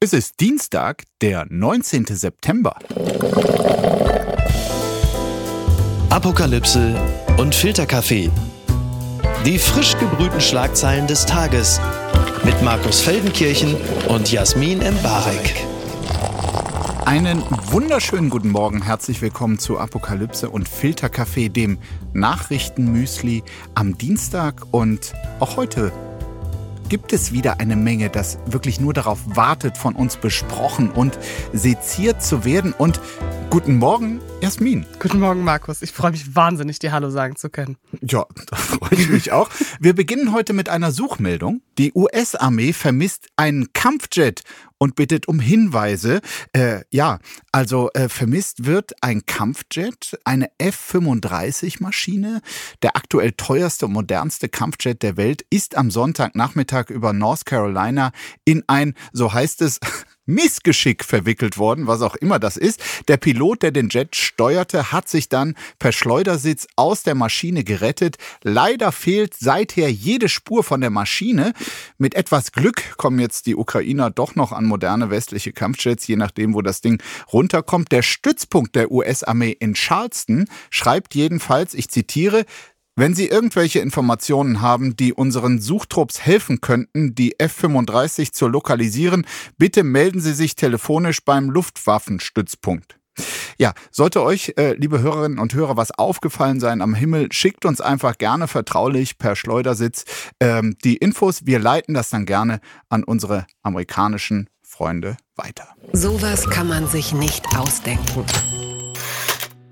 Es ist Dienstag, der 19. September. Apokalypse und Filterkaffee. Die frisch gebrühten Schlagzeilen des Tages mit Markus Feldenkirchen und Jasmin Embarek. Einen wunderschönen guten Morgen, herzlich willkommen zu Apokalypse und Filterkaffee, dem Nachrichtenmüsli am Dienstag und auch heute gibt es wieder eine Menge, das wirklich nur darauf wartet, von uns besprochen und seziert zu werden. Und guten Morgen, Jasmin. Guten Morgen, Markus. Ich freue mich wahnsinnig, dir Hallo sagen zu können. Ja, da freue ich mich auch. Wir beginnen heute mit einer Suchmeldung. Die US-Armee vermisst einen Kampfjet und bittet um Hinweise. Äh, ja, also äh, vermisst wird ein Kampfjet, eine F-35-Maschine. Der aktuell teuerste und modernste Kampfjet der Welt ist am Sonntagnachmittag über North Carolina in ein, so heißt es, Missgeschick verwickelt worden, was auch immer das ist. Der Pilot, der den Jet steuerte, hat sich dann per Schleudersitz aus der Maschine gerettet. Leider fehlt seither jede Spur von der Maschine. Mit etwas Glück kommen jetzt die Ukrainer doch noch an moderne westliche Kampfjets, je nachdem, wo das Ding runterkommt. Der Stützpunkt der US-Armee in Charleston schreibt jedenfalls, ich zitiere, wenn Sie irgendwelche Informationen haben, die unseren Suchtrupps helfen könnten, die F-35 zu lokalisieren, bitte melden Sie sich telefonisch beim Luftwaffenstützpunkt. Ja, sollte euch, äh, liebe Hörerinnen und Hörer, was aufgefallen sein am Himmel, schickt uns einfach gerne vertraulich per Schleudersitz ähm, die Infos. Wir leiten das dann gerne an unsere amerikanischen Freunde weiter. Sowas kann man sich nicht ausdenken.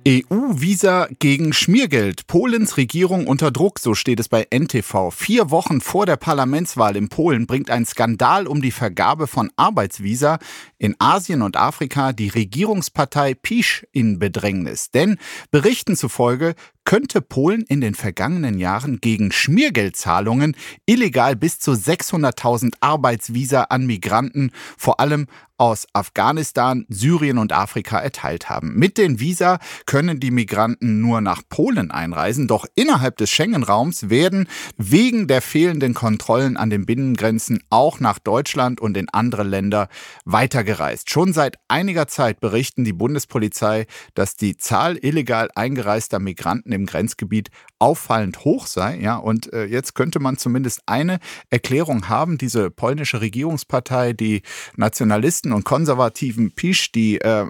EU-Visa gegen Schmiergeld. Polens Regierung unter Druck, so steht es bei NTV. Vier Wochen vor der Parlamentswahl in Polen bringt ein Skandal um die Vergabe von Arbeitsvisa in Asien und Afrika die Regierungspartei PiS in Bedrängnis. Denn Berichten zufolge könnte Polen in den vergangenen Jahren gegen Schmiergeldzahlungen illegal bis zu 600.000 Arbeitsvisa an Migranten, vor allem aus Afghanistan, Syrien und Afrika erteilt haben. Mit den Visa können die Migranten nur nach Polen einreisen, doch innerhalb des Schengen-Raums werden wegen der fehlenden Kontrollen an den Binnengrenzen auch nach Deutschland und in andere Länder weitergereist. Schon seit einiger Zeit berichten die Bundespolizei, dass die Zahl illegal eingereister Migranten im Grenzgebiet auffallend hoch sei. Ja, und äh, jetzt könnte man zumindest eine Erklärung haben. Diese polnische Regierungspartei, die Nationalisten und konservativen PiS, die äh,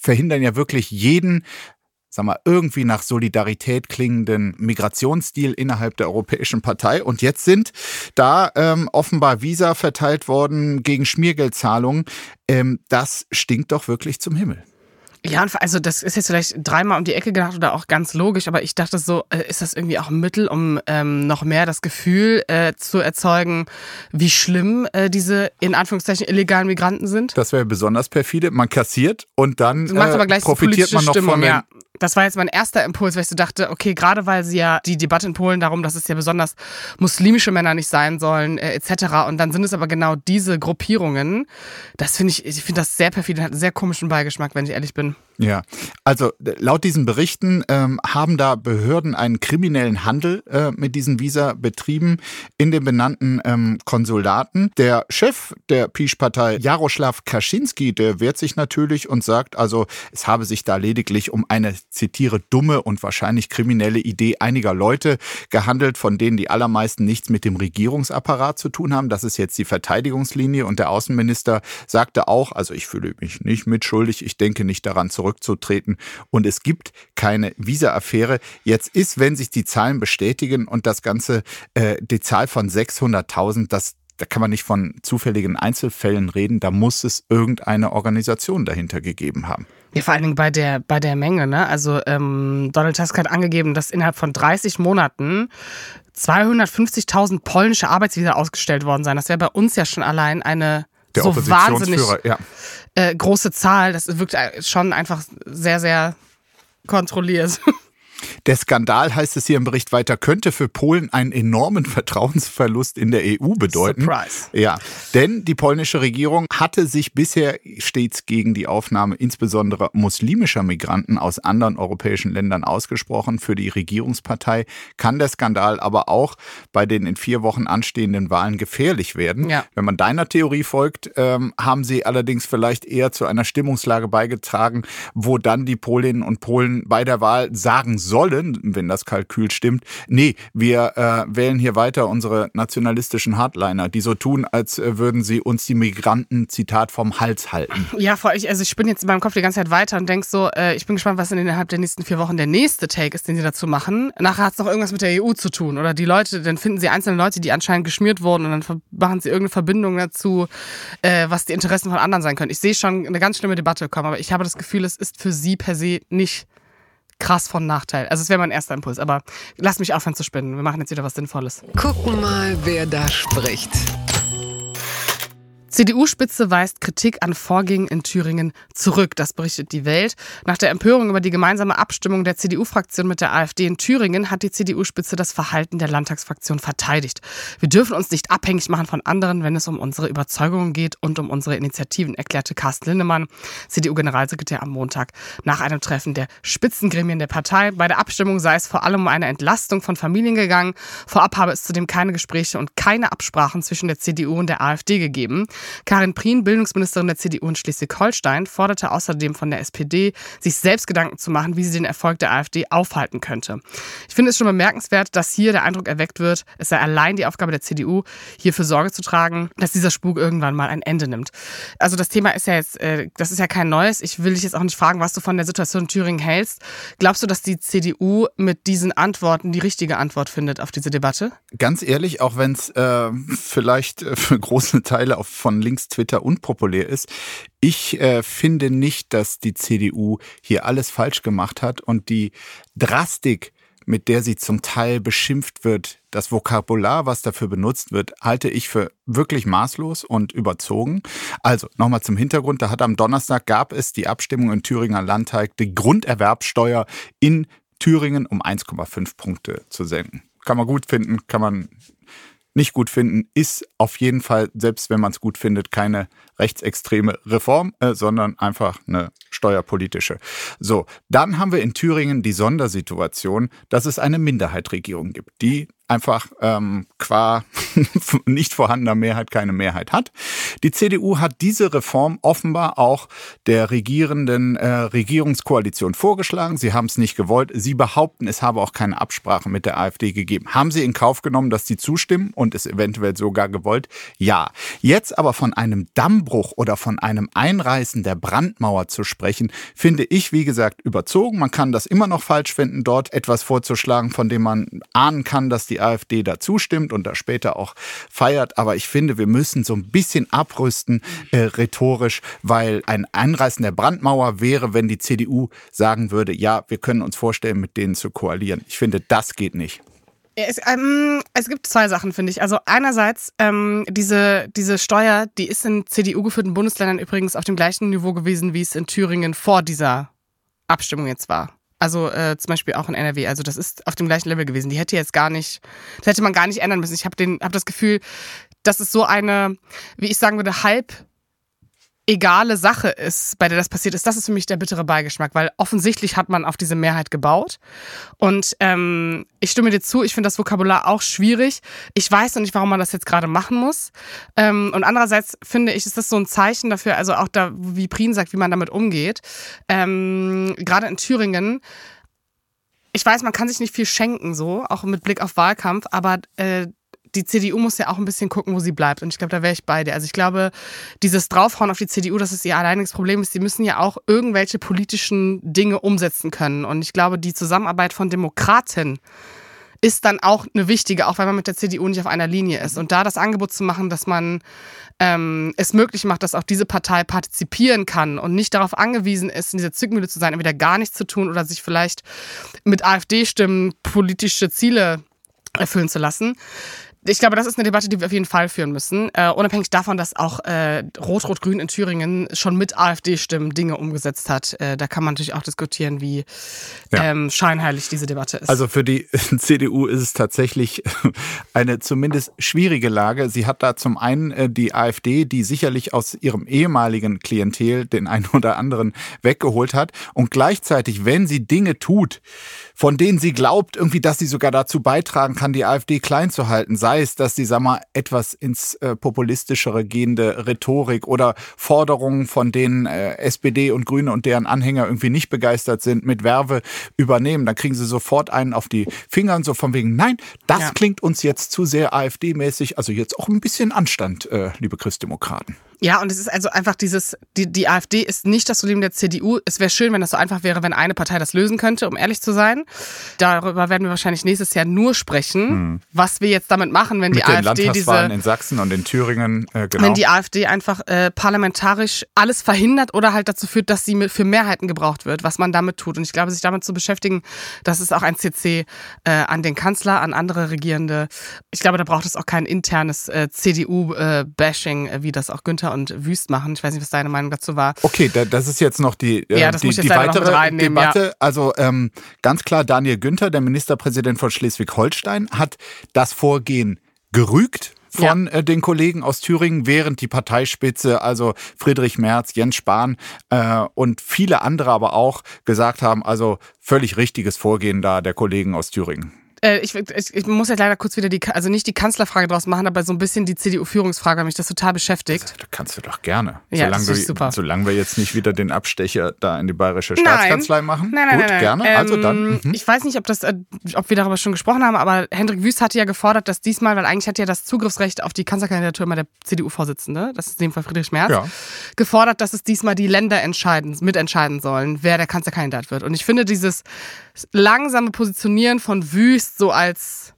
verhindern ja wirklich jeden sag mal, irgendwie nach Solidarität klingenden Migrationsstil innerhalb der Europäischen Partei. Und jetzt sind da ähm, offenbar Visa verteilt worden gegen Schmiergeldzahlungen. Ähm, das stinkt doch wirklich zum Himmel. Ja, also das ist jetzt vielleicht dreimal um die Ecke gedacht oder auch ganz logisch, aber ich dachte so, äh, ist das irgendwie auch ein Mittel, um ähm, noch mehr das Gefühl äh, zu erzeugen, wie schlimm äh, diese in Anführungszeichen illegalen Migranten sind? Das wäre besonders perfide. Man kassiert und dann äh, profitiert man noch Stimmung, von den, ja. Das war jetzt mein erster Impuls, weil ich so dachte, okay, gerade weil sie ja die Debatte in Polen darum, dass es ja besonders muslimische Männer nicht sein sollen, äh, etc. Und dann sind es aber genau diese Gruppierungen. Das finde ich, ich finde das sehr perfide, hat einen sehr komischen Beigeschmack, wenn ich ehrlich bin. Ja, also laut diesen Berichten ähm, haben da Behörden einen kriminellen Handel äh, mit diesen Visa betrieben in den benannten ähm, Konsulaten. Der Chef der PiS-Partei, Jaroslav Kaczynski, der wehrt sich natürlich und sagt, also es habe sich da lediglich um eine, zitiere, dumme und wahrscheinlich kriminelle Idee einiger Leute gehandelt, von denen die allermeisten nichts mit dem Regierungsapparat zu tun haben. Das ist jetzt die Verteidigungslinie und der Außenminister sagte auch, also ich fühle mich nicht mitschuldig, ich denke nicht daran zurück zurückzutreten. Und es gibt keine Visa-Affäre. Jetzt ist, wenn sich die Zahlen bestätigen und das Ganze, äh, die Zahl von 600.000, das da kann man nicht von zufälligen Einzelfällen reden, da muss es irgendeine Organisation dahinter gegeben haben. Ja, vor allen Dingen bei der, bei der Menge, ne? Also ähm, Donald Tusk hat angegeben, dass innerhalb von 30 Monaten 250.000 polnische Arbeitsvisa ausgestellt worden sein. Das wäre bei uns ja schon allein eine Der so wahnsinnig Oppositionsführer, ja. äh, große Zahl. Das wirkt schon einfach sehr, sehr kontrolliert. Der Skandal, heißt es hier im Bericht weiter, könnte für Polen einen enormen Vertrauensverlust in der EU bedeuten. Surprise. Ja, denn die polnische Regierung hatte sich bisher stets gegen die Aufnahme insbesondere muslimischer Migranten aus anderen europäischen Ländern ausgesprochen. Für die Regierungspartei kann der Skandal aber auch bei den in vier Wochen anstehenden Wahlen gefährlich werden. Ja. Wenn man deiner Theorie folgt, ähm, haben sie allerdings vielleicht eher zu einer Stimmungslage beigetragen, wo dann die Polinnen und Polen bei der Wahl sagen sollen, wenn das Kalkül stimmt, nee, wir äh, wählen hier weiter unsere nationalistischen Hardliner, die so tun, als äh, würden sie uns die Migranten, Zitat, vom Hals halten. Ja, vor allem, also ich bin jetzt in meinem Kopf die ganze Zeit weiter und denk so, äh, ich bin gespannt, was innerhalb der nächsten vier Wochen der nächste Take ist, den sie dazu machen. Nachher hat es noch irgendwas mit der EU zu tun oder die Leute, dann finden sie einzelne Leute, die anscheinend geschmiert wurden und dann machen sie irgendeine Verbindung dazu, äh, was die Interessen von anderen sein können. Ich sehe schon eine ganz schlimme Debatte kommen, aber ich habe das Gefühl, es ist für sie per se nicht krass von Nachteil. Also es wäre mein erster Impuls, aber lass mich aufhören zu spinnen. Wir machen jetzt wieder was Sinnvolles. Gucken mal, wer da spricht. CDU-Spitze weist Kritik an Vorgängen in Thüringen zurück. Das berichtet die Welt. Nach der Empörung über die gemeinsame Abstimmung der CDU-Fraktion mit der AfD in Thüringen hat die CDU-Spitze das Verhalten der Landtagsfraktion verteidigt. Wir dürfen uns nicht abhängig machen von anderen, wenn es um unsere Überzeugungen geht und um unsere Initiativen, erklärte Carsten Lindemann, CDU-Generalsekretär am Montag, nach einem Treffen der Spitzengremien der Partei. Bei der Abstimmung sei es vor allem um eine Entlastung von Familien gegangen. Vorab habe es zudem keine Gespräche und keine Absprachen zwischen der CDU und der AfD gegeben. Karin Prien, Bildungsministerin der CDU in Schleswig-Holstein, forderte außerdem von der SPD, sich selbst Gedanken zu machen, wie sie den Erfolg der AfD aufhalten könnte. Ich finde es schon bemerkenswert, dass hier der Eindruck erweckt wird, es sei allein die Aufgabe der CDU, hierfür Sorge zu tragen, dass dieser Spuk irgendwann mal ein Ende nimmt. Also das Thema ist ja jetzt, äh, das ist ja kein neues. Ich will dich jetzt auch nicht fragen, was du von der Situation in Thüringen hältst. Glaubst du, dass die CDU mit diesen Antworten die richtige Antwort findet auf diese Debatte? Ganz ehrlich, auch wenn es äh, vielleicht äh, für große Teile auf, von links Twitter unpopulär ist, ich äh, finde nicht, dass die CDU hier alles falsch gemacht hat und die Drastik, mit der sie zum Teil beschimpft wird, das Vokabular, was dafür benutzt wird, halte ich für wirklich maßlos und überzogen. Also nochmal zum Hintergrund, da hat am Donnerstag gab es die Abstimmung im Thüringer Landtag, die Grunderwerbsteuer in Thüringen um 1,5 Punkte zu senken. Kann man gut finden, kann man nicht gut finden, ist auf jeden Fall, selbst wenn man es gut findet, keine rechtsextreme Reform, äh, sondern einfach eine steuerpolitische. So, dann haben wir in Thüringen die Sondersituation, dass es eine Minderheitregierung gibt, die einfach ähm, qua nicht vorhandener Mehrheit keine Mehrheit hat. Die CDU hat diese Reform offenbar auch der regierenden äh, Regierungskoalition vorgeschlagen. Sie haben es nicht gewollt. Sie behaupten, es habe auch keine Absprache mit der AfD gegeben. Haben Sie in Kauf genommen, dass die zustimmen und es eventuell sogar gewollt? Ja. Jetzt aber von einem Dammbruch oder von einem Einreißen der Brandmauer zu sprechen, finde ich, wie gesagt, überzogen. Man kann das immer noch falsch finden, dort etwas vorzuschlagen, von dem man ahnen kann, dass die AfD da zustimmt und da später auch feiert. Aber ich finde, wir müssen so ein bisschen abrüsten äh, rhetorisch, weil ein Einreißen der Brandmauer wäre, wenn die CDU sagen würde, ja, wir können uns vorstellen, mit denen zu koalieren. Ich finde, das geht nicht. Es, ähm, es, gibt zwei Sachen, finde ich. Also einerseits ähm, diese, diese Steuer, die ist in CDU-geführten Bundesländern übrigens auf dem gleichen Niveau gewesen, wie es in Thüringen vor dieser Abstimmung jetzt war. Also äh, zum Beispiel auch in NRW. Also das ist auf dem gleichen Level gewesen. Die hätte jetzt gar nicht, das hätte man gar nicht ändern müssen. Ich habe habe das Gefühl, dass es so eine, wie ich sagen würde, halb egale Sache ist, bei der das passiert ist, das ist für mich der bittere Beigeschmack, weil offensichtlich hat man auf diese Mehrheit gebaut. Und ähm, ich stimme dir zu, ich finde das Vokabular auch schwierig. Ich weiß noch nicht, warum man das jetzt gerade machen muss. Ähm, und andererseits finde ich, ist das so ein Zeichen dafür, also auch da, wie Prien sagt, wie man damit umgeht. Ähm, gerade in Thüringen ich weiß, man kann sich nicht viel schenken, so, auch mit Blick auf Wahlkampf, aber äh, die CDU muss ja auch ein bisschen gucken, wo sie bleibt. Und ich glaube, da wäre ich bei dir. Also ich glaube, dieses Draufhauen auf die CDU, das ist ihr alleiniges Problem ist, sie müssen ja auch irgendwelche politischen Dinge umsetzen können. Und ich glaube, die Zusammenarbeit von Demokraten ist dann auch eine wichtige, auch weil man mit der CDU nicht auf einer Linie ist. Und da das Angebot zu machen, dass man ähm, es möglich macht, dass auch diese Partei partizipieren kann und nicht darauf angewiesen ist, in dieser Zückmühle zu sein, entweder gar nichts zu tun oder sich vielleicht mit AfD-Stimmen politische Ziele erfüllen zu lassen ich glaube, das ist eine Debatte, die wir auf jeden Fall führen müssen. Äh, unabhängig davon, dass auch äh, Rot-Rot-Grün in Thüringen schon mit AfD-Stimmen Dinge umgesetzt hat. Äh, da kann man natürlich auch diskutieren, wie ja. ähm, scheinheilig diese Debatte ist. Also für die CDU ist es tatsächlich eine zumindest schwierige Lage. Sie hat da zum einen äh, die AfD, die sicherlich aus ihrem ehemaligen Klientel den einen oder anderen weggeholt hat. Und gleichzeitig, wenn sie Dinge tut, von denen sie glaubt, irgendwie, dass sie sogar dazu beitragen kann, die AfD klein zu halten. Sei es, dass sie, sag mal, etwas ins äh, populistischere gehende Rhetorik oder Forderungen, von denen äh, SPD und Grüne und deren Anhänger irgendwie nicht begeistert sind, mit Werbe übernehmen. Dann kriegen sie sofort einen auf die Finger und so von wegen, nein, das ja. klingt uns jetzt zu sehr AfD-mäßig. Also jetzt auch ein bisschen Anstand, äh, liebe Christdemokraten. Ja, und es ist also einfach dieses, die, die AfD ist nicht das Problem der CDU. Es wäre schön, wenn das so einfach wäre, wenn eine Partei das lösen könnte, um ehrlich zu sein. Darüber werden wir wahrscheinlich nächstes Jahr nur sprechen, hm. was wir jetzt damit machen, wenn Mit die den AfD Landtagswahlen diese. in Sachsen und in Thüringen, äh, genau. Wenn die AfD einfach äh, parlamentarisch alles verhindert oder halt dazu führt, dass sie für Mehrheiten gebraucht wird, was man damit tut. Und ich glaube, sich damit zu beschäftigen, das ist auch ein CC äh, an den Kanzler, an andere Regierende. Ich glaube, da braucht es auch kein internes äh, CDU-Bashing, äh, wie das auch Günther und Wüst machen. Ich weiß nicht, was deine Meinung dazu war. Okay, das ist jetzt noch die, äh, ja, die, die weitere Debatte. Ja. Also ähm, ganz klar, Daniel Günther, der Ministerpräsident von Schleswig-Holstein, hat das Vorgehen gerügt von ja. äh, den Kollegen aus Thüringen, während die Parteispitze, also Friedrich Merz, Jens Spahn äh, und viele andere aber auch gesagt haben, also völlig richtiges Vorgehen da der Kollegen aus Thüringen. Äh, ich, ich, ich, muss jetzt leider kurz wieder die, also nicht die Kanzlerfrage draus machen, aber so ein bisschen die CDU-Führungsfrage, weil mich das total beschäftigt. Das, das kannst du doch gerne. Ja, solange, das ist du, super. solange wir jetzt nicht wieder den Abstecher da in die bayerische Staatskanzlei nein. machen. Nein, nein, Gut, nein, nein. gerne. Ähm, also dann. Mhm. Ich weiß nicht, ob, das, äh, ob wir darüber schon gesprochen haben, aber Hendrik Wüst hatte ja gefordert, dass diesmal, weil eigentlich hat ja das Zugriffsrecht auf die Kanzlerkandidatur immer der CDU-Vorsitzende, das ist in dem Fall Friedrich Merz, ja. gefordert, dass es diesmal die Länder entscheiden, mitentscheiden sollen, wer der Kanzlerkandidat wird. Und ich finde dieses langsame Positionieren von Wüst so als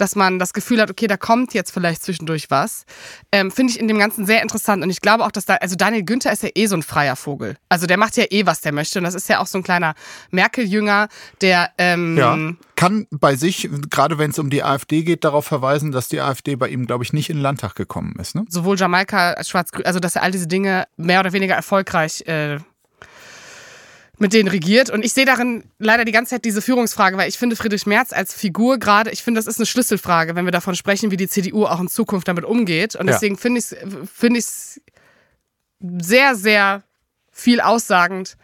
dass man das Gefühl hat, okay, da kommt jetzt vielleicht zwischendurch was, ähm, finde ich in dem Ganzen sehr interessant. Und ich glaube auch, dass da, also Daniel Günther ist ja eh so ein freier Vogel. Also der macht ja eh, was der möchte. Und das ist ja auch so ein kleiner Merkel-Jünger, der. Ähm, ja, kann bei sich, gerade wenn es um die AfD geht, darauf verweisen, dass die AfD bei ihm, glaube ich, nicht in den Landtag gekommen ist. Ne? Sowohl Jamaika als Schwarz-Grün, also dass er all diese Dinge mehr oder weniger erfolgreich äh, mit denen regiert. Und ich sehe darin leider die ganze Zeit diese Führungsfrage, weil ich finde Friedrich Merz als Figur gerade, ich finde, das ist eine Schlüsselfrage, wenn wir davon sprechen, wie die CDU auch in Zukunft damit umgeht. Und deswegen ja. finde ich es find sehr, sehr viel aussagend,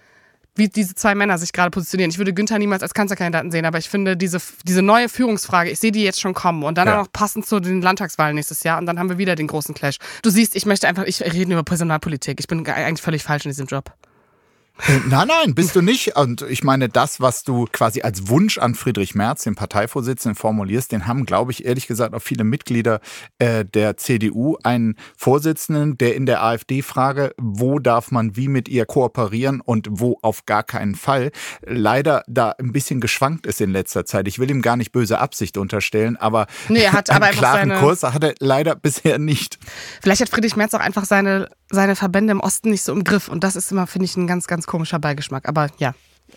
wie diese zwei Männer sich gerade positionieren. Ich würde Günther niemals als Kanzlerkandidaten sehen, aber ich finde diese, diese neue Führungsfrage, ich sehe die jetzt schon kommen und dann ja. auch passend zu den Landtagswahlen nächstes Jahr und dann haben wir wieder den großen Clash. Du siehst, ich möchte einfach, ich rede über Personalpolitik. Ich bin eigentlich völlig falsch in diesem Job. Nein, nein, bist du nicht. Und ich meine, das, was du quasi als Wunsch an Friedrich Merz, den Parteivorsitzenden, formulierst, den haben, glaube ich, ehrlich gesagt auch viele Mitglieder äh, der CDU. Einen Vorsitzenden, der in der AfD-Frage, wo darf man wie mit ihr kooperieren und wo auf gar keinen Fall, leider da ein bisschen geschwankt ist in letzter Zeit. Ich will ihm gar nicht böse Absicht unterstellen, aber, nee, er hat einen aber klaren seine... Kurs hat er leider bisher nicht. Vielleicht hat Friedrich Merz auch einfach seine, seine Verbände im Osten nicht so im Griff. Und das ist immer, finde ich, ein ganz, ganz komischer Beigeschmack. Aber ja,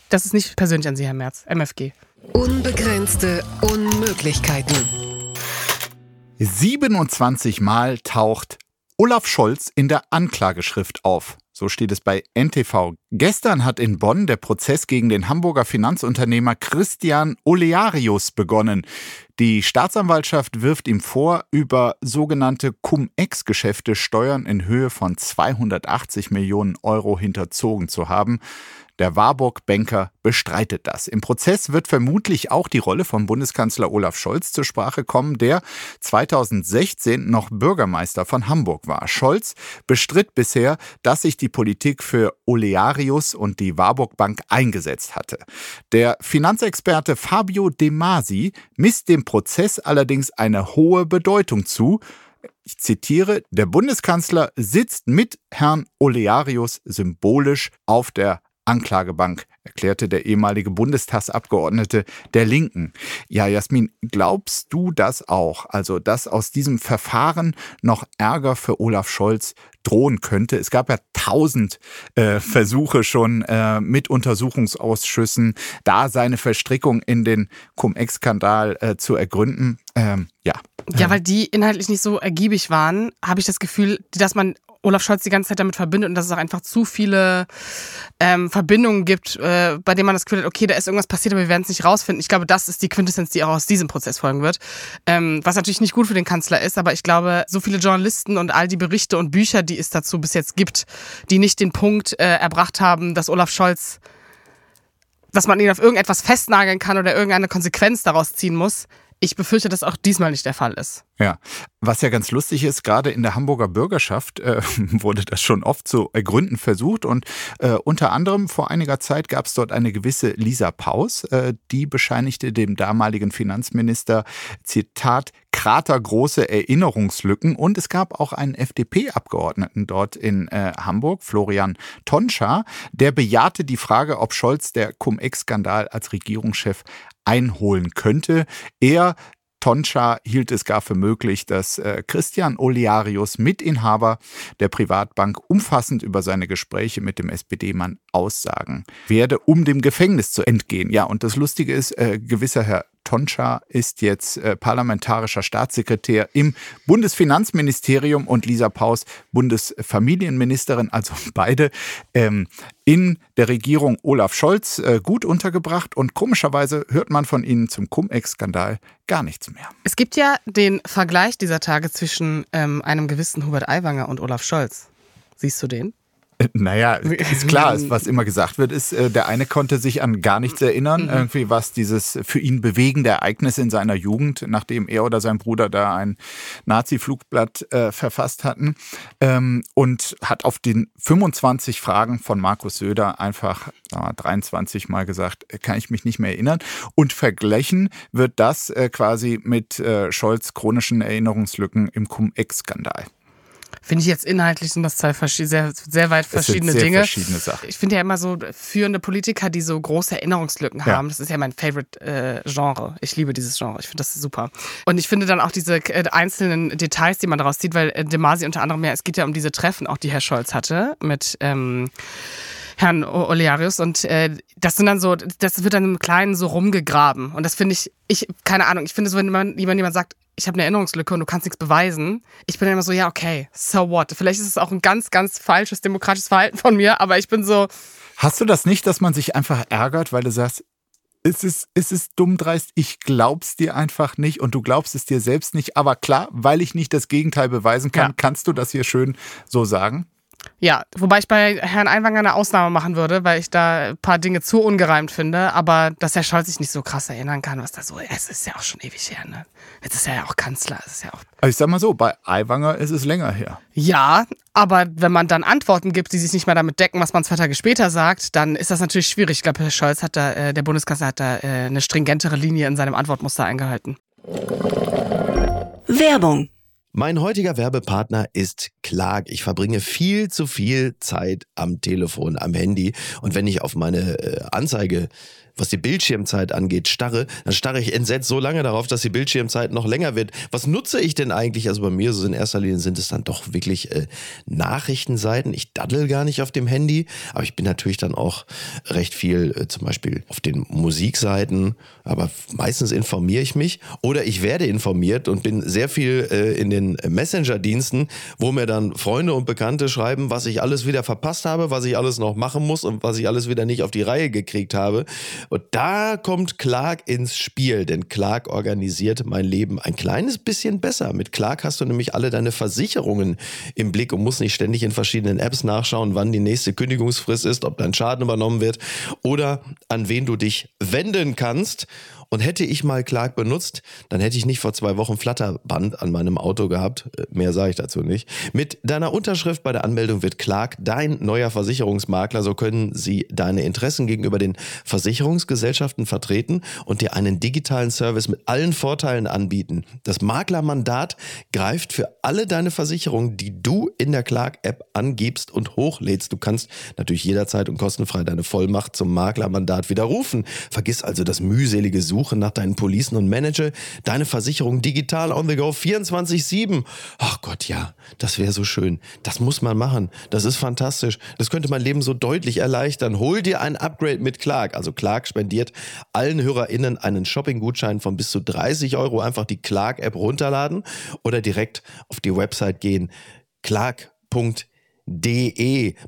das ist nicht persönlich an Sie, Herr Merz. MFG. Unbegrenzte Unmöglichkeiten. 27 Mal taucht Olaf Scholz in der Anklageschrift auf. So steht es bei NTV. Gestern hat in Bonn der Prozess gegen den Hamburger Finanzunternehmer Christian Olearius begonnen. Die Staatsanwaltschaft wirft ihm vor, über sogenannte Cum-Ex-Geschäfte Steuern in Höhe von 280 Millionen Euro hinterzogen zu haben. Der Warburg-Banker bestreitet das. Im Prozess wird vermutlich auch die Rolle von Bundeskanzler Olaf Scholz zur Sprache kommen, der 2016 noch Bürgermeister von Hamburg war. Scholz bestritt bisher, dass sich die Politik für Olearius und die Warburg Bank eingesetzt hatte. Der Finanzexperte Fabio De Masi misst dem Prozess allerdings eine hohe Bedeutung zu. Ich zitiere, der Bundeskanzler sitzt mit Herrn Olearius symbolisch auf der Anklagebank, erklärte der ehemalige Bundestagsabgeordnete der Linken. Ja, Jasmin, glaubst du das auch? Also, dass aus diesem Verfahren noch Ärger für Olaf Scholz drohen könnte. Es gab ja tausend äh, Versuche schon äh, mit Untersuchungsausschüssen, da seine Verstrickung in den Cum-Ex-Skandal äh, zu ergründen. Ähm, ja. Ja, weil die inhaltlich nicht so ergiebig waren, habe ich das Gefühl, dass man Olaf Scholz die ganze Zeit damit verbindet und dass es auch einfach zu viele ähm, Verbindungen gibt, äh, bei denen man das Gefühl hat, okay, da ist irgendwas passiert, aber wir werden es nicht rausfinden. Ich glaube, das ist die Quintessenz, die auch aus diesem Prozess folgen wird. Ähm, was natürlich nicht gut für den Kanzler ist, aber ich glaube, so viele Journalisten und all die Berichte und Bücher, die es dazu bis jetzt gibt, die nicht den Punkt äh, erbracht haben, dass Olaf Scholz dass man ihn auf irgendetwas festnageln kann oder irgendeine Konsequenz daraus ziehen muss, ich befürchte, dass auch diesmal nicht der Fall ist. Ja, was ja ganz lustig ist, gerade in der Hamburger Bürgerschaft äh, wurde das schon oft zu ergründen versucht und äh, unter anderem vor einiger Zeit gab es dort eine gewisse Lisa Paus, äh, die bescheinigte dem damaligen Finanzminister Zitat kratergroße Erinnerungslücken und es gab auch einen FDP-Abgeordneten dort in äh, Hamburg, Florian Tonscha, der bejahte die Frage, ob Scholz der Cum-Ex-Skandal als Regierungschef einholen könnte. Er Tonscha hielt es gar für möglich, dass äh, Christian Olearius, Mitinhaber der Privatbank, umfassend über seine Gespräche mit dem SPD-Mann aussagen werde, um dem Gefängnis zu entgehen. Ja, und das Lustige ist, äh, gewisser Herr Tonscha ist jetzt äh, parlamentarischer Staatssekretär im Bundesfinanzministerium und Lisa Paus Bundesfamilienministerin, also beide ähm, in der Regierung Olaf Scholz äh, gut untergebracht und komischerweise hört man von ihnen zum Cum-Ex-Skandal gar nichts mehr. Es gibt ja den Vergleich dieser Tage zwischen ähm, einem gewissen Hubert Aiwanger und Olaf Scholz. Siehst du den? Naja, ist klar, was immer gesagt wird, ist, äh, der eine konnte sich an gar nichts erinnern, mhm. irgendwie was dieses für ihn bewegende Ereignis in seiner Jugend, nachdem er oder sein Bruder da ein Nazi-Flugblatt äh, verfasst hatten ähm, und hat auf den 25 Fragen von Markus Söder einfach mal, 23 Mal gesagt, äh, kann ich mich nicht mehr erinnern. Und verglichen wird das äh, quasi mit äh, Scholz chronischen Erinnerungslücken im Cum-Ex-Skandal. Finde ich jetzt inhaltlich sind das zwei sehr, sehr weit verschiedene sehr Dinge. Verschiedene Sachen. Ich finde ja immer so führende Politiker, die so große Erinnerungslücken haben. Ja. Das ist ja mein Favorite äh, Genre. Ich liebe dieses Genre. Ich finde das super. Und ich finde dann auch diese äh, einzelnen Details, die man daraus sieht, weil äh, Demasi unter anderem ja, es geht ja um diese Treffen, auch die Herr Scholz hatte mit ähm, Herrn Olearius und äh, das sind dann so, das wird dann im Kleinen so rumgegraben und das finde ich, ich, keine Ahnung, ich finde so, wenn man, wenn jemand sagt, ich habe eine Erinnerungslücke und du kannst nichts beweisen. Ich bin dann immer so, ja, okay, so what? Vielleicht ist es auch ein ganz, ganz falsches demokratisches Verhalten von mir, aber ich bin so. Hast du das nicht, dass man sich einfach ärgert, weil du sagst, es ist, es ist dumm dreist, ich glaub's dir einfach nicht und du glaubst es dir selbst nicht. Aber klar, weil ich nicht das Gegenteil beweisen kann, ja. kannst du das hier schön so sagen? Ja, wobei ich bei Herrn Einwanger eine Ausnahme machen würde, weil ich da ein paar Dinge zu ungereimt finde, aber dass Herr Scholz sich nicht so krass erinnern kann, was da so ist, ist ja auch schon ewig her, ne? Jetzt ist er ja auch Kanzler, ist ja auch. Also ich sag mal so, bei Aiwanger ist es länger her. Ja, aber wenn man dann Antworten gibt, die sich nicht mehr damit decken, was man zwei Tage später sagt, dann ist das natürlich schwierig. Ich glaube, Herr Scholz hat da, äh, der Bundeskanzler hat da äh, eine stringentere Linie in seinem Antwortmuster eingehalten. Werbung mein heutiger Werbepartner ist Clark. Ich verbringe viel zu viel Zeit am Telefon, am Handy. Und wenn ich auf meine äh, Anzeige was die Bildschirmzeit angeht, starre, dann starre ich entsetzt so lange darauf, dass die Bildschirmzeit noch länger wird. Was nutze ich denn eigentlich? Also bei mir so in erster Linie sind es dann doch wirklich äh, Nachrichtenseiten. Ich daddel gar nicht auf dem Handy, aber ich bin natürlich dann auch recht viel äh, zum Beispiel auf den Musikseiten, aber meistens informiere ich mich oder ich werde informiert und bin sehr viel äh, in den Messenger-Diensten, wo mir dann Freunde und Bekannte schreiben, was ich alles wieder verpasst habe, was ich alles noch machen muss und was ich alles wieder nicht auf die Reihe gekriegt habe. Und da kommt Clark ins Spiel, denn Clark organisiert mein Leben ein kleines bisschen besser. Mit Clark hast du nämlich alle deine Versicherungen im Blick und musst nicht ständig in verschiedenen Apps nachschauen, wann die nächste Kündigungsfrist ist, ob dein Schaden übernommen wird oder an wen du dich wenden kannst. Und hätte ich mal Clark benutzt, dann hätte ich nicht vor zwei Wochen Flatterband an meinem Auto gehabt. Äh, mehr sage ich dazu nicht. Mit deiner Unterschrift bei der Anmeldung wird Clark dein neuer Versicherungsmakler. So können sie deine Interessen gegenüber den Versicherungsgesellschaften vertreten und dir einen digitalen Service mit allen Vorteilen anbieten. Das Maklermandat greift für alle deine Versicherungen, die du in der Clark-App angibst und hochlädst. Du kannst natürlich jederzeit und kostenfrei deine Vollmacht zum Maklermandat widerrufen. Vergiss also das mühselige Suchen nach deinen Policen und manage deine Versicherung digital on the go 24-7. Ach Gott, ja, das wäre so schön. Das muss man machen. Das ist fantastisch. Das könnte mein Leben so deutlich erleichtern. Hol dir ein Upgrade mit Clark. Also Clark spendiert allen HörerInnen einen Shopping-Gutschein von bis zu 30 Euro. Einfach die Clark-App runterladen oder direkt auf die Website gehen. Clark.de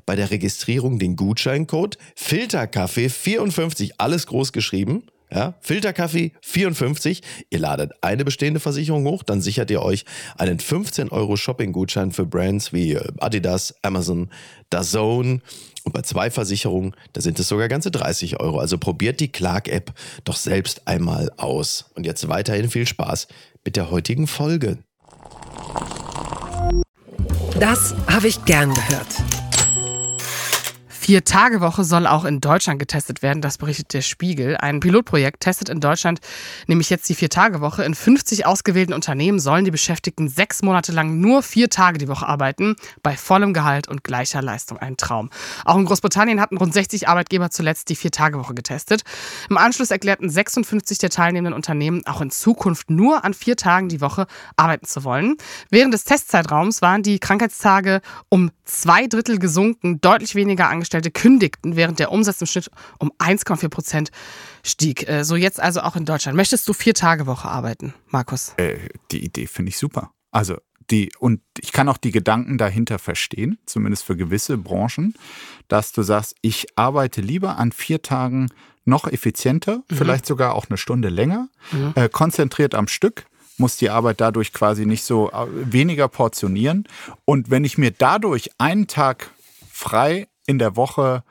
bei der Registrierung den Gutscheincode Filterkaffee 54 alles groß geschrieben ja, Filterkaffee 54. Ihr ladet eine bestehende Versicherung hoch, dann sichert ihr euch einen 15 Euro Shopping-Gutschein für Brands wie äh, Adidas, Amazon, DAZN. Und bei zwei Versicherungen, da sind es sogar ganze 30 Euro. Also probiert die Clark-App doch selbst einmal aus. Und jetzt weiterhin viel Spaß mit der heutigen Folge. Das habe ich gern gehört. Vier-Tage-Woche soll auch in Deutschland getestet werden, das berichtet der Spiegel. Ein Pilotprojekt testet in Deutschland nämlich jetzt die Vier-Tage-Woche. In 50 ausgewählten Unternehmen sollen die Beschäftigten sechs Monate lang nur vier Tage die Woche arbeiten, bei vollem Gehalt und gleicher Leistung. Ein Traum. Auch in Großbritannien hatten rund 60 Arbeitgeber zuletzt die Vier-Tage-Woche getestet. Im Anschluss erklärten 56 der teilnehmenden Unternehmen, auch in Zukunft nur an vier Tagen die Woche arbeiten zu wollen. Während des Testzeitraums waren die Krankheitstage um zwei Drittel gesunken, deutlich weniger angestellt Angestellte kündigten, während der Umsatz im Schnitt um 1,4 Prozent stieg. Äh, so jetzt also auch in Deutschland. Möchtest du vier Tage Woche arbeiten, Markus? Äh, die Idee finde ich super. Also die, und ich kann auch die Gedanken dahinter verstehen, zumindest für gewisse Branchen, dass du sagst, ich arbeite lieber an vier Tagen noch effizienter, mhm. vielleicht sogar auch eine Stunde länger, mhm. äh, konzentriert am Stück, muss die Arbeit dadurch quasi nicht so äh, weniger portionieren. Und wenn ich mir dadurch einen Tag frei in der Woche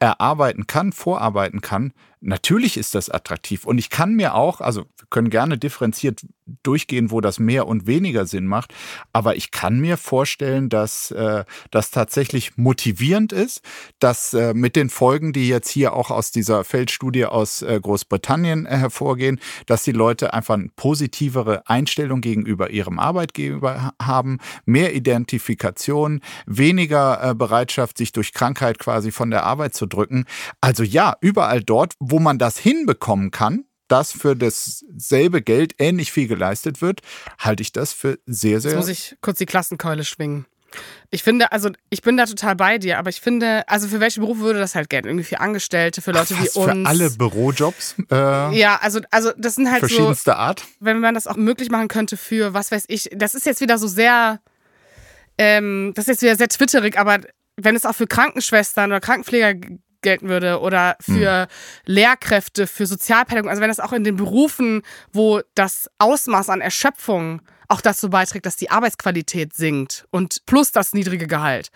erarbeiten kann, vorarbeiten kann, natürlich ist das attraktiv. Und ich kann mir auch, also können gerne differenziert durchgehen, wo das mehr und weniger Sinn macht. Aber ich kann mir vorstellen, dass äh, das tatsächlich motivierend ist, dass äh, mit den Folgen, die jetzt hier auch aus dieser Feldstudie aus äh, Großbritannien äh, hervorgehen, dass die Leute einfach eine positivere Einstellung gegenüber ihrem Arbeitgeber haben, mehr Identifikation, weniger äh, Bereitschaft, sich durch Krankheit quasi von der Arbeit zu drücken. Also ja, überall dort, wo man das hinbekommen kann, dass für dasselbe Geld ähnlich viel geleistet wird, halte ich das für sehr, sehr. Jetzt muss ich kurz die Klassenkeule schwingen. Ich finde, also ich bin da total bei dir, aber ich finde, also für welche Berufe würde das halt gelten? Irgendwie für Angestellte, für Leute Ach, wie uns. Für alle Bürojobs? Äh, ja, also, also das sind halt verschiedenste so, Art. Wenn man das auch möglich machen könnte für, was weiß ich, das ist jetzt wieder so sehr, ähm, das ist jetzt wieder sehr twitterig, aber wenn es auch für Krankenschwestern oder Krankenpfleger gelten würde oder für mhm. Lehrkräfte, für Sozialpädagogen, also wenn das auch in den Berufen, wo das Ausmaß an Erschöpfung auch dazu beiträgt, dass die Arbeitsqualität sinkt und plus das niedrige Gehalt.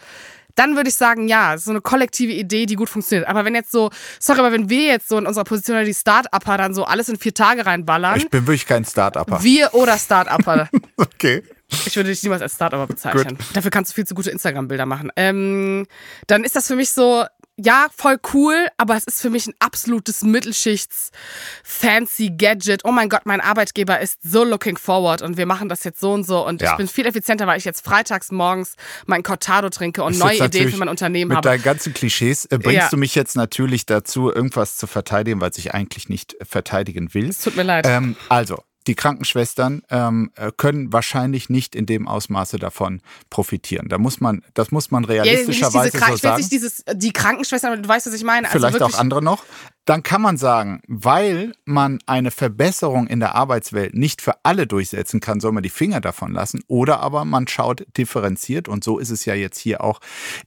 Dann würde ich sagen, ja, so eine kollektive Idee, die gut funktioniert. Aber wenn jetzt so, sorry, aber wenn wir jetzt so in unserer Position die Start-Upper dann so alles in vier Tage reinballern. Ich bin wirklich kein Start-Upper. Wir oder Start-Upper. okay. Ich würde dich niemals als Start-Upper bezeichnen. Gut. Dafür kannst du viel zu gute Instagram-Bilder machen. Ähm, dann ist das für mich so, ja, voll cool, aber es ist für mich ein absolutes Mittelschichts-fancy Gadget. Oh mein Gott, mein Arbeitgeber ist so looking forward und wir machen das jetzt so und so. Und ja. ich bin viel effizienter, weil ich jetzt freitags morgens mein Cortado trinke und neue Ideen für mein Unternehmen mit habe. Mit deinen ganzen Klischees äh, bringst ja. du mich jetzt natürlich dazu, irgendwas zu verteidigen, was ich eigentlich nicht verteidigen will. Es tut mir leid. Ähm, also, die Krankenschwestern ähm, äh, können wahrscheinlich nicht in dem Ausmaße davon profitieren. Da muss man, das muss man realistischerweise ja, so sagen. Ich dieses, die Krankenschwestern, du weißt, was ich meine. Also Vielleicht auch andere noch. Dann kann man sagen, weil man eine Verbesserung in der Arbeitswelt nicht für alle durchsetzen kann, soll man die Finger davon lassen. Oder aber man schaut differenziert und so ist es ja jetzt hier auch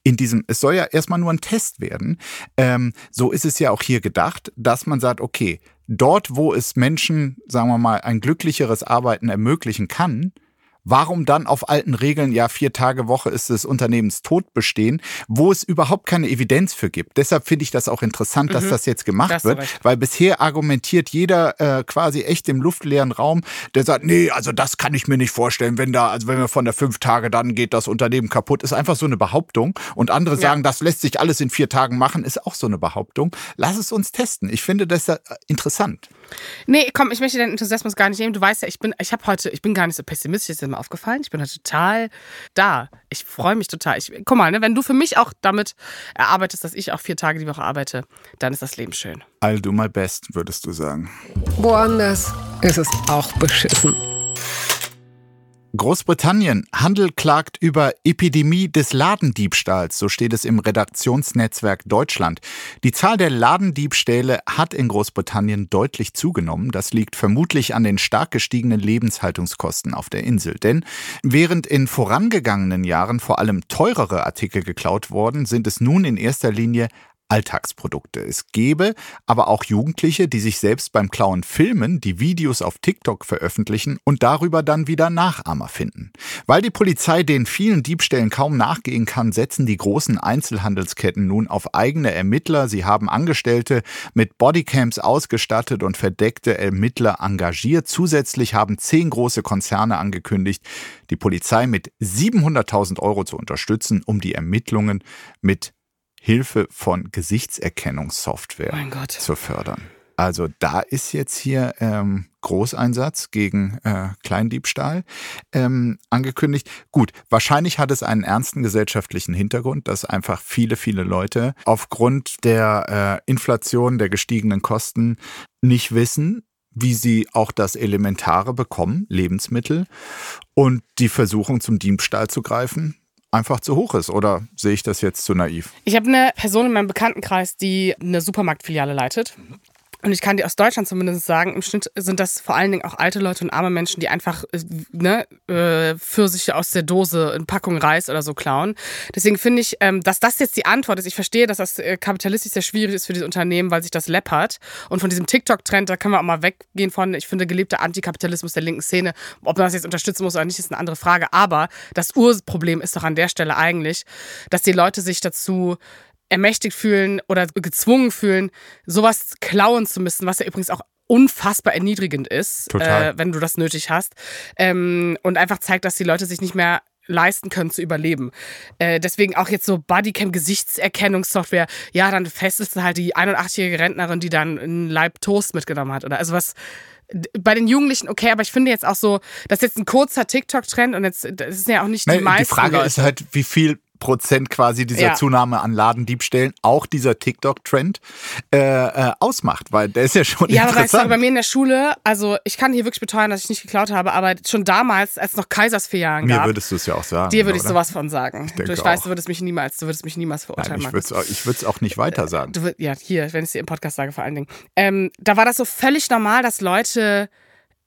in diesem, es soll ja erstmal nur ein Test werden. Ähm, so ist es ja auch hier gedacht, dass man sagt, okay, dort, wo es Menschen, sagen wir mal, ein glücklicheres Arbeiten ermöglichen kann, warum dann auf alten Regeln, ja, vier Tage Woche ist des Unternehmens tot bestehen, wo es überhaupt keine Evidenz für gibt. Deshalb finde ich das auch interessant, dass Mhm. das jetzt gemacht Da hast du wird, recht. weil bisher argumentiert jeder äh, quasi echt im luftleeren Raum, der sagt, nee, also das kann ich mir nicht vorstellen, wenn da, also wenn wir von der fünf Tage, dann geht das Unternehmen kaputt, ist einfach so eine Behauptung. Und andere sagen, das lässt sich alles in vier Tagen machen, ist auch so eine Behauptung. Lass es uns testen. Ich finde das äh, interessant. Nee, komm, ich möchte deinen Enthusiasmus gar nicht nehmen. Du weißt ja, ich bin, ich habe heute, ich bin gar nicht so pessimistisch, ist dir mal aufgefallen. Ich bin heute total da. Ich freue mich total. Ich, guck mal, ne, wenn du für mich auch damit erarbeitest, dass ich auch vier Tage die Woche arbeite, dann ist das Leben schön. I'll do my best, würdest du sagen. Woanders ist es auch beschissen. Großbritannien. Handel klagt über Epidemie des Ladendiebstahls, so steht es im Redaktionsnetzwerk Deutschland. Die Zahl der Ladendiebstähle hat in Großbritannien deutlich zugenommen. Das liegt vermutlich an den stark gestiegenen Lebenshaltungskosten auf der Insel. Denn während in vorangegangenen Jahren vor allem teurere Artikel geklaut worden, sind es nun in erster Linie Alltagsprodukte. Es gäbe aber auch Jugendliche, die sich selbst beim Klauen filmen, die Videos auf TikTok veröffentlichen und darüber dann wieder Nachahmer finden. Weil die Polizei den vielen Diebstählen kaum nachgehen kann, setzen die großen Einzelhandelsketten nun auf eigene Ermittler. Sie haben Angestellte mit Bodycams ausgestattet und verdeckte Ermittler engagiert. Zusätzlich haben zehn große Konzerne angekündigt, die Polizei mit 700.000 Euro zu unterstützen, um die Ermittlungen mit Hilfe von Gesichtserkennungssoftware zu fördern. Also da ist jetzt hier ähm, Großeinsatz gegen äh, Kleindiebstahl ähm, angekündigt. Gut, wahrscheinlich hat es einen ernsten gesellschaftlichen Hintergrund, dass einfach viele, viele Leute aufgrund der äh, Inflation, der gestiegenen Kosten nicht wissen, wie sie auch das Elementare bekommen, Lebensmittel, und die Versuchung zum Diebstahl zu greifen einfach zu hoch ist. Oder sehe ich das jetzt zu naiv? Ich habe eine Person in meinem Bekanntenkreis, die eine Supermarktfiliale leitet. Und ich kann dir aus Deutschland zumindest sagen, im Schnitt sind das vor allen Dingen auch alte Leute und arme Menschen, die einfach äh, ne, äh, Pfirsiche aus der Dose in Packung Reis oder so klauen. Deswegen finde ich, ähm, dass das jetzt die Antwort ist. Ich verstehe, dass das äh, kapitalistisch sehr schwierig ist für diese Unternehmen, weil sich das läppert. Und von diesem TikTok-Trend, da können wir auch mal weggehen von, ich finde, gelebter Antikapitalismus der linken Szene. Ob man das jetzt unterstützen muss oder nicht, ist eine andere Frage. Aber das Urproblem ist doch an der Stelle eigentlich, dass die Leute sich dazu ermächtigt fühlen oder gezwungen fühlen, sowas klauen zu müssen, was ja übrigens auch unfassbar erniedrigend ist. Äh, wenn du das nötig hast. Ähm, und einfach zeigt, dass die Leute sich nicht mehr leisten können zu überleben. Äh, deswegen auch jetzt so Bodycam Gesichtserkennungssoftware. Ja, dann fesselst du halt die 81-jährige Rentnerin, die dann einen Leib Toast mitgenommen hat oder also was bei den Jugendlichen okay, aber ich finde jetzt auch so, das ist jetzt ein kurzer TikTok-Trend und jetzt das ist ja auch nicht die Nee, meisten die Frage Leute. ist halt, wie viel Prozent quasi dieser Ja. Zunahme an Ladendiebstählen auch dieser TikTok-Trend äh, äh, ausmacht, weil der ist ja schon Ja, aber weißt du, interessant. bei mir in der Schule, also ich kann hier wirklich beteuern, dass ich nicht geklaut habe, aber schon damals, als es noch Kaisersfilialen Mir gab, würdest du es ja auch sagen. dir würde ich sowas von sagen. denke du, ich weiß, auch. du würdest mich niemals, du würdest mich niemals verurteilen, Nein, ich würde es ich würd's auch nicht weiter sagen. Du, ja, hier, wenn ich es dir im Podcast sage, vor allen Dingen. Ähm, da war das so völlig normal, dass Leute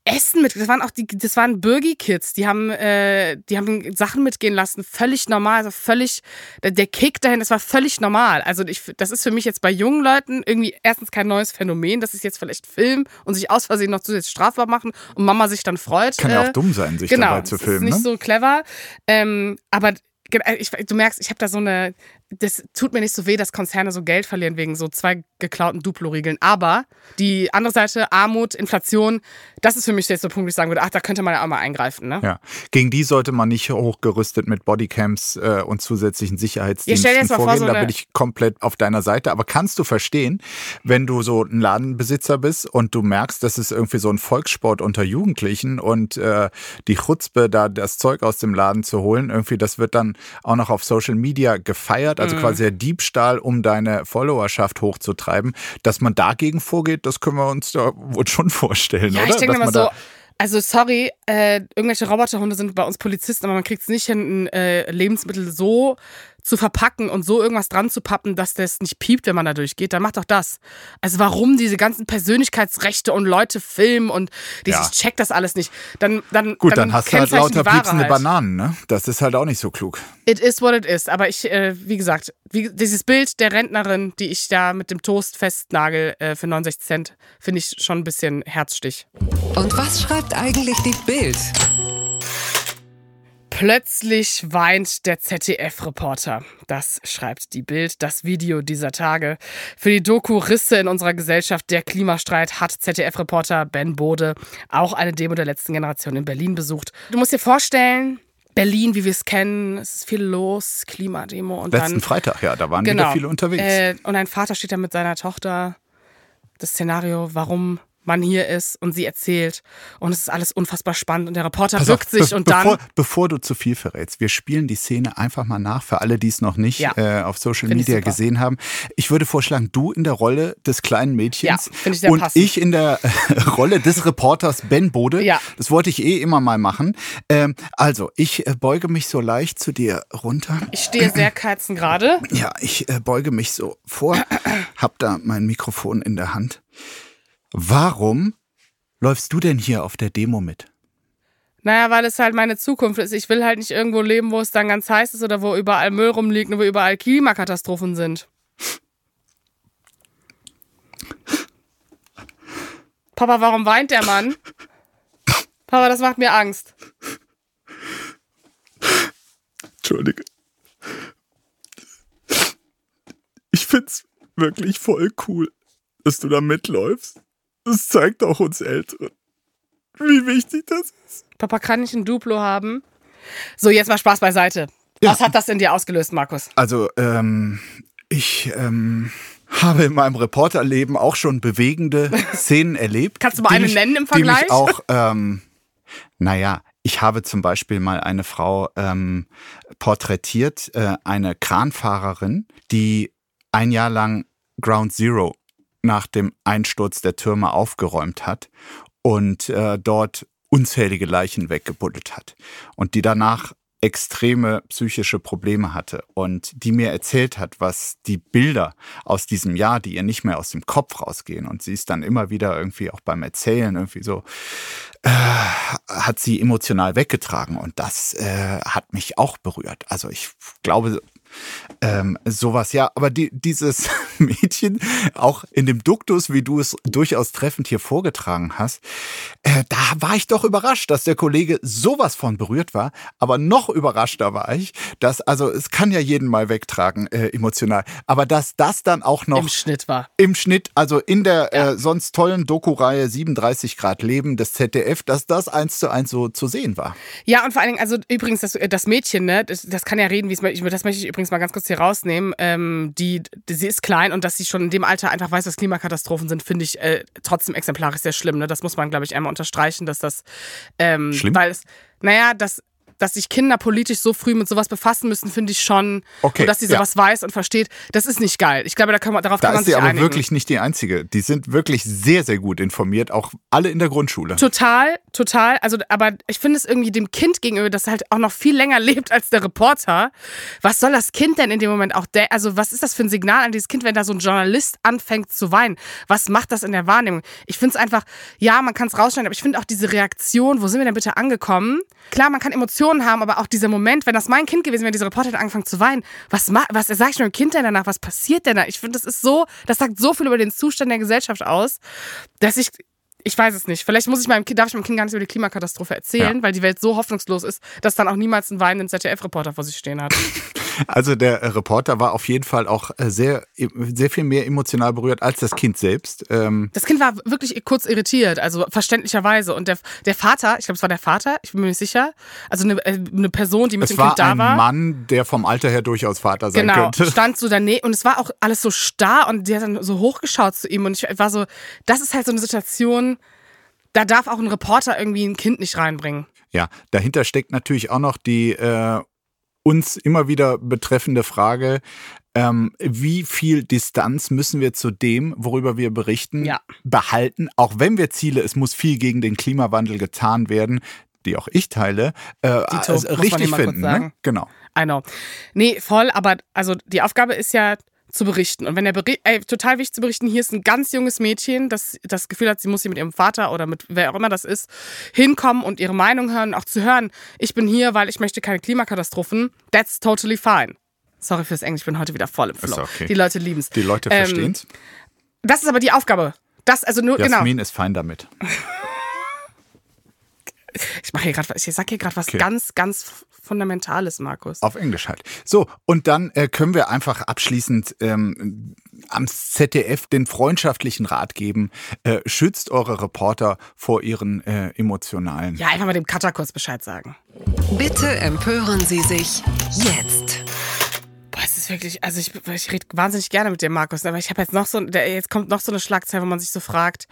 Essen mit, das waren auch die, das waren Bürgi-Kids, die haben, äh, die haben Sachen mitgehen lassen, völlig normal, also völlig, der, der Kick dahin, das war völlig normal. Also ich, das ist für mich jetzt bei jungen Leuten irgendwie erstens kein neues Phänomen, dass sie es jetzt vielleicht filmen und sich aus Versehen noch zusätzlich strafbar machen und Mama sich dann freut. Kann ja äh, auch dumm sein, sich genau, dabei zu das filmen. ist nicht ne? so clever. Ähm, aber äh, ich, du merkst, ich habe da so eine, das tut mir nicht so weh, dass Konzerne so Geld verlieren wegen so zwei geklauten Duplo-Riegeln. Aber die andere Seite, Armut, Inflation, das ist für mich jetzt der Punkt, wo ich sagen würde, ach, da könnte man ja auch mal eingreifen. Ne? Ja. Gegen die sollte man nicht hochgerüstet mit Bodycams äh, und zusätzlichen Ja, Sicherheitsdiensten jetzt mal vor, vorgehen. so da bin ich komplett auf deiner Seite. Aber kannst du verstehen, wenn du so ein Ladenbesitzer bist und du merkst, das ist irgendwie so ein Volkssport unter Jugendlichen und äh, die Chutzpe, da das Zeug aus dem Laden zu holen, irgendwie, das wird dann auch noch auf Social Media gefeiert, Mhm. also quasi der Diebstahl, um deine Followerschaft hochzutreiben. Dass man dagegen vorgeht, das können wir uns da wohl schon vorstellen, Ja, oder? ich denke Dass man so. Also sorry, äh, irgendwelche Roboterhunde sind bei uns Polizisten, aber man kriegt es nicht hin, ein äh, Lebensmittel so zu verpacken und so irgendwas dran zu pappen, dass das nicht piept, wenn man da durchgeht. Dann macht doch das. Also warum diese ganzen Persönlichkeitsrechte und Leute filmen und die, Ja. ich check das alles nicht. Dann, dann Gut, dann, hast du halt lauter piepsende. Bananen, ne? Das ist halt auch nicht so klug. It is what it is. Aber ich, äh, wie gesagt, wie, dieses Bild der Rentnerin, die ich da mit dem Toast festnagel äh, für 69 Cent, finde ich schon ein bisschen Herzstich. Und was schreibt eigentlich die Bild? Plötzlich weint der ZDF-Reporter. Das schreibt die Bild, das Video dieser Tage. Für die Doku Risse in unserer Gesellschaft, der Klimastreit, hat ZDF-Reporter Ben Bode auch eine Demo der letzten Generation in Berlin besucht. Du musst dir vorstellen, Berlin, wie wir es kennen, es ist viel los, Klimademo und Letzten dann Freitag, ja, da waren genau, wieder viele unterwegs. Äh, und ein Vater steht da mit seiner Tochter. Das Szenario, warum man hier ist und sie erzählt. Und es ist alles unfassbar spannend. Und der Reporter Pass auf, bückt sich be- und bevor, dann. Bevor du zu viel verrätst, wir spielen die Szene einfach mal nach für alle, die es noch nicht Ja. äh, auf Social Find Media gesehen haben. Ich würde vorschlagen, du in der Rolle des kleinen Mädchens Ja, ich und passend. ich in der äh, Rolle des Reporters Ben Bode. Ja. Das wollte ich eh immer mal machen. Ähm, also, ich äh, beuge mich so leicht zu dir runter. Ich stehe sehr kerzengerade. Ja, ich äh, beuge mich so vor, hab da mein Mikrofon in der Hand. Warum läufst du denn hier auf der Demo mit? Naja, weil es halt meine Zukunft ist. Ich will halt nicht irgendwo leben, wo es dann ganz heiß ist oder wo überall Müll rumliegt und wo überall Klimakatastrophen sind. Papa, warum weint der Mann? Papa, das macht mir Angst. Entschuldige. Ich find's wirklich voll cool, dass du da mitläufst. Das zeigt auch uns Älteren, wie wichtig das ist. Papa kann ich ein Duplo haben. So, jetzt mal Spaß beiseite. Ja. Was hat das in dir ausgelöst, Markus? Also, ähm, ich ähm, habe in meinem Reporterleben auch schon bewegende Szenen erlebt. Kannst du mal eine mich- nennen im Die mich Vergleich? auch, ähm, naja, ich habe zum Beispiel mal eine Frau ähm, porträtiert, äh, eine Kranfahrerin, die ein Jahr lang Ground Zero nach dem Einsturz der Türme aufgeräumt hat und äh, dort unzählige Leichen weggebuddelt hat und die danach extreme psychische Probleme hatte und die mir erzählt hat, was die Bilder aus diesem Jahr, die ihr nicht mehr aus dem Kopf rausgehen und sie ist dann immer wieder irgendwie auch beim Erzählen irgendwie so, äh, hat sie emotional weggetragen und das äh, hat mich auch berührt. Also ich glaube, ähm, sowas, ja, aber die, dieses Mädchen, auch in dem Duktus, wie du es durchaus treffend hier vorgetragen hast, äh, da war ich doch überrascht, dass der Kollege sowas von berührt war, aber noch überraschter war ich, dass, also es kann ja jeden mal wegtragen, äh, emotional, aber dass das dann auch noch Im Schnitt war. im Schnitt, also in der äh, sonst tollen Doku-Reihe 37 Grad Leben des ZDF, dass das eins zu eins so zu sehen war. Ja, und vor allen Dingen, also übrigens, das, das Mädchen, ne, das, das kann ja reden, wie es möchte. Das möchte ich übrigens mal ganz kurz hier rausnehmen. Ähm, die, die, sie ist klein und dass sie schon in dem Alter einfach weiß, was Klimakatastrophen sind, finde ich äh, trotzdem exemplarisch sehr schlimm. Ne? Das muss man, glaube ich, einmal unterstreichen, dass das ähm, Schlimm? Weil es, naja, dass dass sich Kinder politisch so früh mit sowas befassen müssen, finde ich schon. Okay, und dass sie ja. sowas weiß und versteht, das ist nicht geil. Ich glaube, da kann man, darauf Da kann man ist sich sie aber einigen. wirklich nicht die Einzige. Die sind wirklich sehr, sehr gut informiert, auch alle in der Grundschule. Total, total. Also, aber ich finde es irgendwie dem Kind gegenüber, das halt auch noch viel länger lebt als der Reporter. Was soll das Kind denn in dem Moment auch? De also, was ist das für ein Signal an dieses Kind, wenn da so ein Journalist anfängt zu weinen? Was macht das in der Wahrnehmung? Ich finde es einfach, ja, man kann es rausschneiden, aber ich finde auch diese Reaktion, wo sind wir denn bitte angekommen? Klar, man kann Emotionen haben, aber auch dieser Moment, wenn das mein Kind gewesen wäre, dieser Reporter hat angefangen zu weinen, was, was sag ich meinem Kind denn danach? Was passiert denn da? Ich finde, das ist so, das sagt so viel über den Zustand der Gesellschaft aus, dass ich ich weiß es nicht. Vielleicht muss ich meinem Kind, darf ich meinem Kind gar nicht über die Klimakatastrophe erzählen, Ja. weil die Welt so hoffnungslos ist, dass dann auch niemals einen weinenden ZDF-Reporter vor sich stehen hat. Also der äh, Reporter war auf jeden Fall auch äh, sehr, sehr viel mehr emotional berührt als das Kind selbst. Ähm, Das Kind war wirklich kurz irritiert, also verständlicherweise. Und der, der Vater, ich glaube, es war der Vater, ich bin mir nicht sicher, also eine, äh, eine Person, die mit es dem war Kind da ein war. Mann, der vom Alter her durchaus Vater sein Genau, könnte. stand so daneben und es war auch alles so starr und der hat dann so hochgeschaut zu ihm und ich war so, das ist halt so eine Situation, da darf auch ein Reporter irgendwie ein Kind nicht reinbringen. Ja, dahinter steckt natürlich auch noch die äh, uns immer wieder betreffende Frage, ähm, wie viel Distanz müssen wir zu dem, worüber wir berichten, Ja. behalten, auch wenn wir Ziele, es muss viel gegen den Klimawandel getan werden, die auch ich teile, äh, Dito, also richtig finden. Ne? Genau. I know. Nee, voll, aber also die Aufgabe ist ja zu berichten. Und wenn der Bericht, ey, total wichtig zu berichten, hier ist ein ganz junges Mädchen, das das Gefühl hat, sie muss hier mit ihrem Vater oder mit wer auch immer das ist, hinkommen und ihre Meinung hören, auch zu hören, ich bin hier, weil ich möchte keine Klimakatastrophen. That's totally fine. Sorry fürs Englisch, ich bin heute wieder voll im Flow. okay. Die Leute lieben es. Die Leute Ähm, verstehen's. Das ist aber die Aufgabe. Das, also nur, genau. Jasmin ist fein damit. Ich mache hier gerade, ich sag hier gerade was Okay. ganz, ganz Fundamentales, Markus. Auf Englisch halt. So, und dann äh, können wir einfach abschließend ähm, am ZDF den freundschaftlichen Rat geben. Äh, schützt eure Reporter vor ihren äh, emotionalen. Ja, einfach mal dem Cutter kurz Bescheid sagen. Bitte empören Sie sich jetzt. Boah, es ist wirklich, also ich, ich rede wahnsinnig gerne mit dir, Markus, aber ich habe jetzt noch so, jetzt kommt noch so eine Schlagzeile, wo man sich so fragt.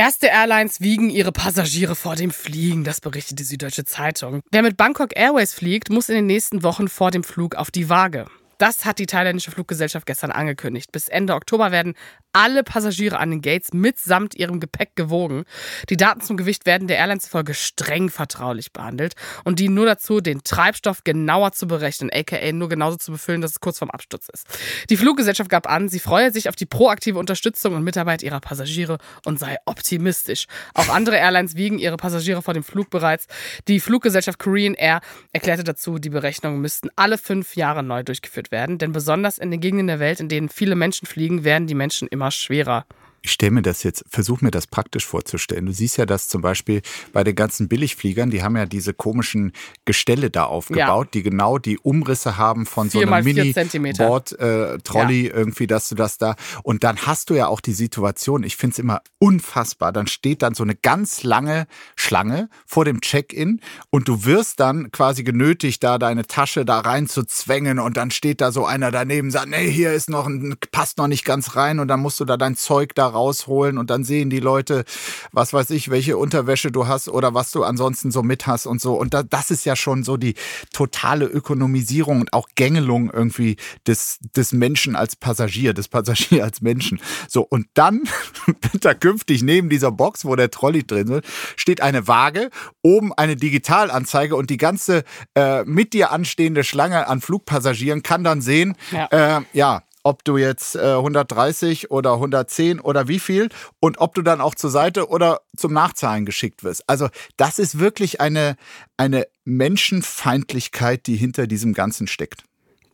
Erste Airlines wiegen ihre Passagiere vor dem Fliegen, das berichtet die Süddeutsche Zeitung. Wer mit Bangkok Airways fliegt, muss in den nächsten Wochen vor dem Flug auf die Waage. Das hat die thailändische Fluggesellschaft gestern angekündigt. Bis Ende Oktober werden alle Passagiere an den Gates mitsamt ihrem Gepäck gewogen. Die Daten zum Gewicht werden der Airline zufolge streng vertraulich behandelt und dienen nur dazu, den Treibstoff genauer zu berechnen, aka nur genauso zu befüllen, dass es kurz vorm Absturz ist. Die Fluggesellschaft gab an, sie freue sich auf die proaktive Unterstützung und Mitarbeit ihrer Passagiere und sei optimistisch. Auch andere Airlines wiegen ihre Passagiere vor dem Flug bereits. Die Fluggesellschaft Korean Air erklärte dazu, die Berechnungen müssten alle fünf Jahre neu durchgeführt werden, denn besonders in den Gegenden der Welt, in denen viele Menschen fliegen, werden die Menschen immer schwerer. Ich stelle mir das jetzt, versuche mir das praktisch vorzustellen. Du siehst ja, dass zum Beispiel bei den ganzen Billigfliegern, die haben ja diese komischen Gestelle da aufgebaut, die genau die Umrisse haben von so einem mal vier mini Zentimeter. board äh, trolley irgendwie, dass du das da und dann hast du ja auch die Situation, ich finde es immer unfassbar, dann steht dann so eine ganz lange Schlange vor dem Check-in und du wirst dann quasi genötigt, da deine Tasche da rein zu zwängen und dann steht da so einer daneben, sagt, nee, hier ist noch ein, passt noch nicht ganz rein und dann musst du da dein Zeug da rausholen und dann sehen die Leute, was weiß ich, welche Unterwäsche du hast oder was du ansonsten so mit hast und so. Und da, das ist ja schon so die totale Ökonomisierung und auch Gängelung irgendwie des, des Menschen als Passagier, des Passagier als Menschen. So, und dann wird da künftig neben dieser Box, wo der Trolley drin ist, steht eine Waage, oben eine Digitalanzeige und die ganze äh, mit dir anstehende Schlange an Flugpassagieren kann dann sehen, Ja. äh, ja, ob du jetzt äh, 130 oder 110 oder wie viel und ob du dann auch zur Seite oder zum Nachzahlen geschickt wirst. Also das ist wirklich eine, eine Menschenfeindlichkeit, die hinter diesem Ganzen steckt.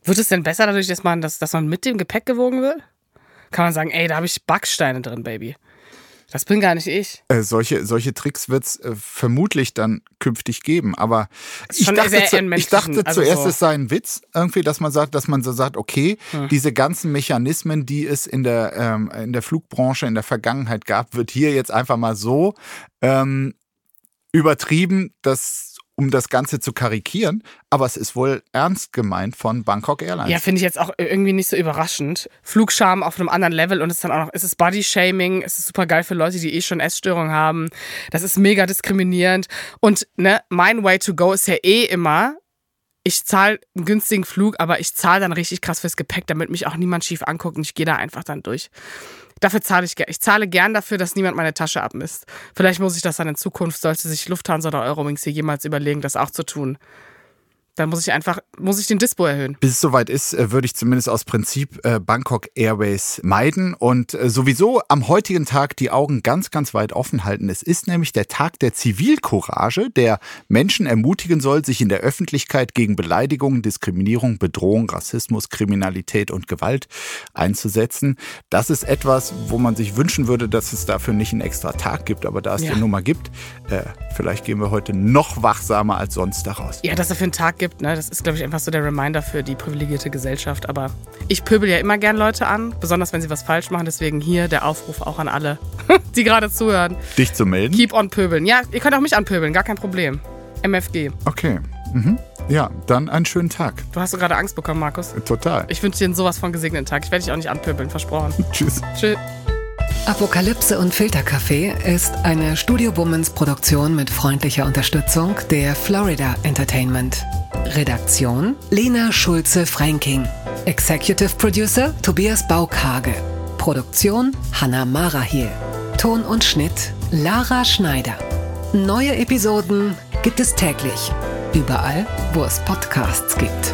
Wird es denn besser dadurch, dass man, dass, dass man mit dem Gepäck gewogen wird? Kann man sagen, ey, da habe ich Backsteine drin, Baby. Das bin gar nicht ich. Äh, solche, solche Tricks wird es äh, vermutlich dann künftig geben. Aber ich dachte, zu, ich dachte also zuerst, so. es sei ein Witz, irgendwie, dass man sagt, dass man so sagt, okay, Hm. diese ganzen Mechanismen, die es in der, ähm, in der Flugbranche in der Vergangenheit gab, wird hier jetzt einfach mal so ähm, übertrieben, dass um das Ganze zu karikieren, aber es ist wohl ernst gemeint von Bangkok Airlines. Ja, finde ich jetzt auch irgendwie nicht so überraschend. Flugscham auf einem anderen Level und es ist dann auch noch, es ist Body-Shaming, es ist super geil für Leute, die eh schon Essstörungen haben. Das ist mega diskriminierend. Und ne, mein Way to go ist ja eh immer, ich zahle einen günstigen Flug, aber ich zahle dann richtig krass fürs Gepäck, damit mich auch niemand schief anguckt und ich gehe da einfach dann durch. Dafür zahle ich gern. Ich zahle gern dafür, dass niemand meine Tasche abmisst. Vielleicht muss ich das dann in Zukunft, sollte sich Lufthansa oder Eurowings hier jemals überlegen, das auch zu tun. Dann muss ich einfach, muss ich den Dispo erhöhen. Bis es soweit ist, äh, würde ich zumindest aus Prinzip äh, Bangkok Airways meiden und äh, sowieso am heutigen Tag die Augen ganz, ganz weit offen halten. Es ist nämlich der Tag der Zivilcourage, der Menschen ermutigen soll, sich in der Öffentlichkeit gegen Beleidigung, Diskriminierung, Bedrohung, Rassismus, Kriminalität und Gewalt einzusetzen. Das ist etwas, wo man sich wünschen würde, dass es dafür nicht einen extra Tag gibt, aber da es Ja. den Nummer gibt, vielleicht gehen wir heute noch wachsamer als sonst daraus. Ja, dass es dafür einen Tag gibt, ne? das ist, glaube ich, einfach so der Reminder für die privilegierte Gesellschaft. Aber ich pöbel ja immer gern Leute an, besonders wenn sie was falsch machen. Deswegen hier der Aufruf auch an alle, die gerade zuhören. Dich zu melden? Keep on pöbeln. Ja, ihr könnt auch mich anpöbeln, gar kein Problem. MFG. Okay. Mhm. Ja, dann einen schönen Tag. Du hast so gerade Angst bekommen, Markus. Total. Ich wünsche dir einen sowas von gesegneten Tag. Ich werde dich auch nicht anpöbeln, versprochen. Tschüss. Tschüss. Apokalypse und Filterkaffee ist eine Studio Bummens Produktion mit freundlicher Unterstützung der Florida Entertainment. Redaktion Lena Schulze-Fränking. Executive Producer Tobias Baukage. Produktion Hanna Marahiel. Ton und Schnitt Lara Schneider. Neue Episoden gibt es täglich. Überall, wo es Podcasts gibt.